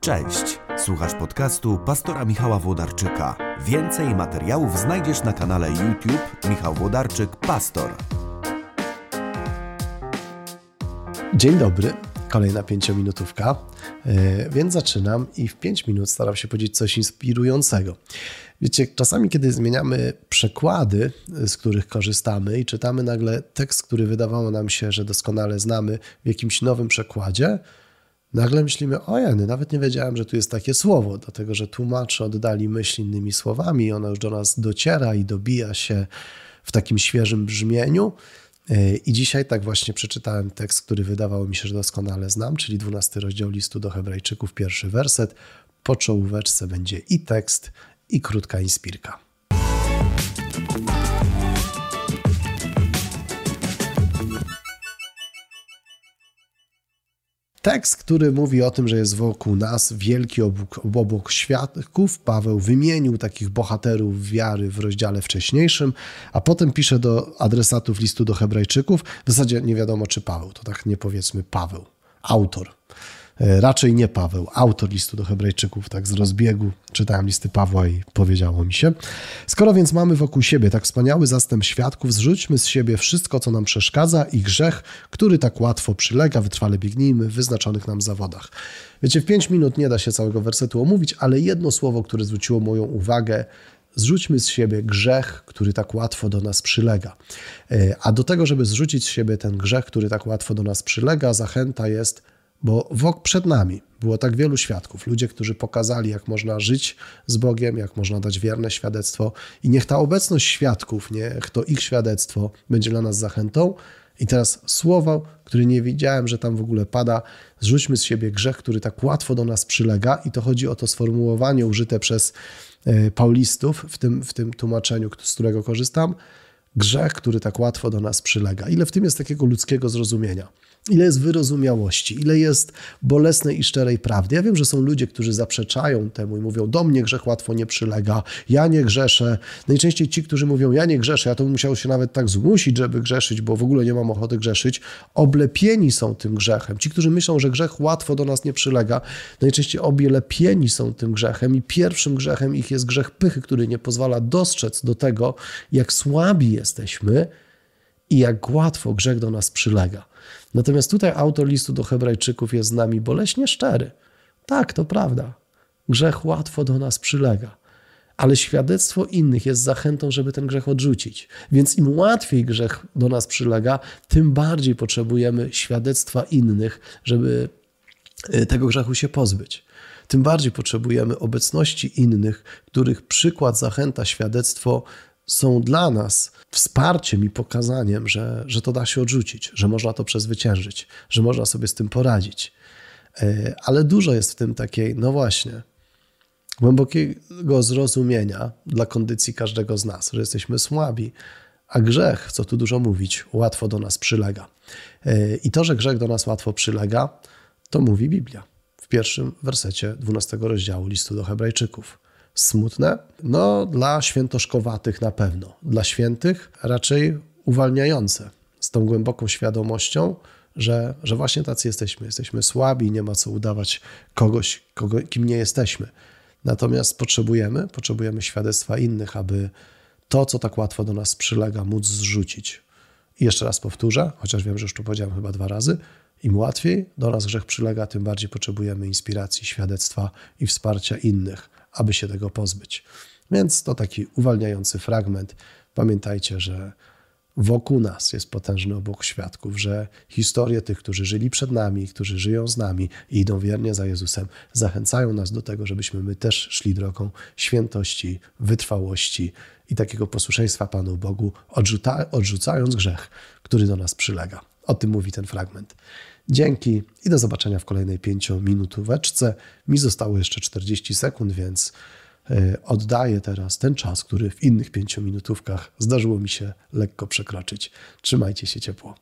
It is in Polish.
Cześć, słuchasz podcastu pastora Michała Włodarczyka. Więcej materiałów znajdziesz na kanale YouTube Michał Włodarczyk Pastor. Dzień dobry, kolejna pięciominutówka, yy, więc zaczynam i w pięć minut staram się powiedzieć coś inspirującego. Wiecie, czasami kiedy zmieniamy przekłady, z których korzystamy i czytamy nagle tekst, który wydawało nam się, że doskonale znamy w jakimś nowym przekładzie, Nagle myślimy, o jeny, nawet nie wiedziałem, że tu jest takie słowo, dlatego że tłumacze oddali myśl innymi słowami i ona już do nas dociera i dobija się w takim świeżym brzmieniu. E, I dzisiaj tak właśnie przeczytałem tekst, który wydawało mi się, że doskonale znam, czyli 12 rozdział listu do Hebrajczyków, pierwszy werset. Po czołóweczce będzie i tekst, i krótka inspirka. Tekst, który mówi o tym, że jest wokół nas wielki obłok, obłok świadków, Paweł wymienił takich bohaterów wiary w rozdziale wcześniejszym, a potem pisze do adresatów listu do Hebrajczyków. W zasadzie nie wiadomo, czy Paweł, to tak nie powiedzmy Paweł, autor raczej nie Paweł, autor listu do Hebrajczyków, tak z rozbiegu czytałem listy Pawła i powiedziało mi się. Skoro więc mamy wokół siebie tak wspaniały zastęp świadków, zrzućmy z siebie wszystko, co nam przeszkadza i grzech, który tak łatwo przylega, wytrwale biegnijmy w wyznaczonych nam zawodach. Wiecie, w pięć minut nie da się całego wersetu omówić, ale jedno słowo, które zwróciło moją uwagę, zrzućmy z siebie grzech, który tak łatwo do nas przylega. E, a do tego, żeby zrzucić z siebie ten grzech, który tak łatwo do nas przylega, zachęta jest bo wok przed nami. Było tak wielu świadków, ludzie, którzy pokazali, jak można żyć z Bogiem, jak można dać wierne świadectwo, i niech ta obecność świadków, niech to ich świadectwo będzie dla nas zachętą. I teraz słowo, które nie wiedziałem, że tam w ogóle pada, zrzućmy z siebie grzech, który tak łatwo do nas przylega, i to chodzi o to sformułowanie użyte przez e, Paulistów w tym, w tym tłumaczeniu, z którego korzystam. Grzech, który tak łatwo do nas przylega. Ile w tym jest takiego ludzkiego zrozumienia? ile jest wyrozumiałości, ile jest bolesnej i szczerej prawdy. Ja wiem, że są ludzie, którzy zaprzeczają temu i mówią, do mnie grzech łatwo nie przylega, ja nie grzeszę. Najczęściej ci, którzy mówią, ja nie grzeszę, ja to bym musiał się nawet tak zmusić, żeby grzeszyć, bo w ogóle nie mam ochoty grzeszyć, oblepieni są tym grzechem. Ci, którzy myślą, że grzech łatwo do nas nie przylega, najczęściej oblepieni są tym grzechem i pierwszym grzechem ich jest grzech pychy, który nie pozwala dostrzec do tego, jak słabi jesteśmy i jak łatwo grzech do nas przylega. Natomiast tutaj autor listu do Hebrajczyków jest z nami boleśnie szczery. Tak, to prawda. Grzech łatwo do nas przylega, ale świadectwo innych jest zachętą, żeby ten grzech odrzucić. Więc im łatwiej grzech do nas przylega, tym bardziej potrzebujemy świadectwa innych, żeby e, tego grzechu się pozbyć. Tym bardziej potrzebujemy obecności innych, których przykład, zachęta, świadectwo są dla nas wsparciem i pokazaniem, że, że to da się odrzucić, że można to przezwyciężyć, że można sobie z tym poradzić. E, ale dużo jest w tym takiej, no właśnie, głębokiego zrozumienia dla kondycji każdego z nas, że jesteśmy słabi, a grzech, co tu dużo mówić, łatwo do nas przylega. E, I to, że grzech do nas łatwo przylega, to mówi Biblia w pierwszym wersecie 12 rozdziału listu do Hebrajczyków smutne? No, dla świętoszkowatych na pewno. Dla świętych raczej uwalniające, z tą głęboką świadomością, że, że właśnie tacy jesteśmy. Jesteśmy słabi, nie ma co udawać kogoś, kogo, kim nie jesteśmy. Natomiast potrzebujemy, potrzebujemy świadectwa innych, aby to, co tak łatwo do nas przylega, móc zrzucić. I jeszcze raz powtórzę, chociaż wiem, że już tu powiedziałem chyba dwa razy, im łatwiej do nas grzech przylega, tym bardziej potrzebujemy inspiracji, świadectwa i wsparcia innych aby się tego pozbyć. Więc to taki uwalniający fragment. Pamiętajcie, że wokół nas jest potężny obok świadków, że historie tych, którzy żyli przed nami, którzy żyją z nami i idą wiernie za Jezusem, zachęcają nas do tego, żebyśmy my też szli drogą świętości, wytrwałości i takiego posłuszeństwa Panu Bogu, odrzuca, odrzucając grzech, który do nas przylega. O tym mówi ten fragment. Dzięki i do zobaczenia w kolejnej pięciominutóweczce. Mi zostało jeszcze 40 sekund, więc e, oddaję teraz ten czas, który w innych pięciominutówkach zdarzyło mi się lekko przekroczyć. Trzymajcie się ciepło.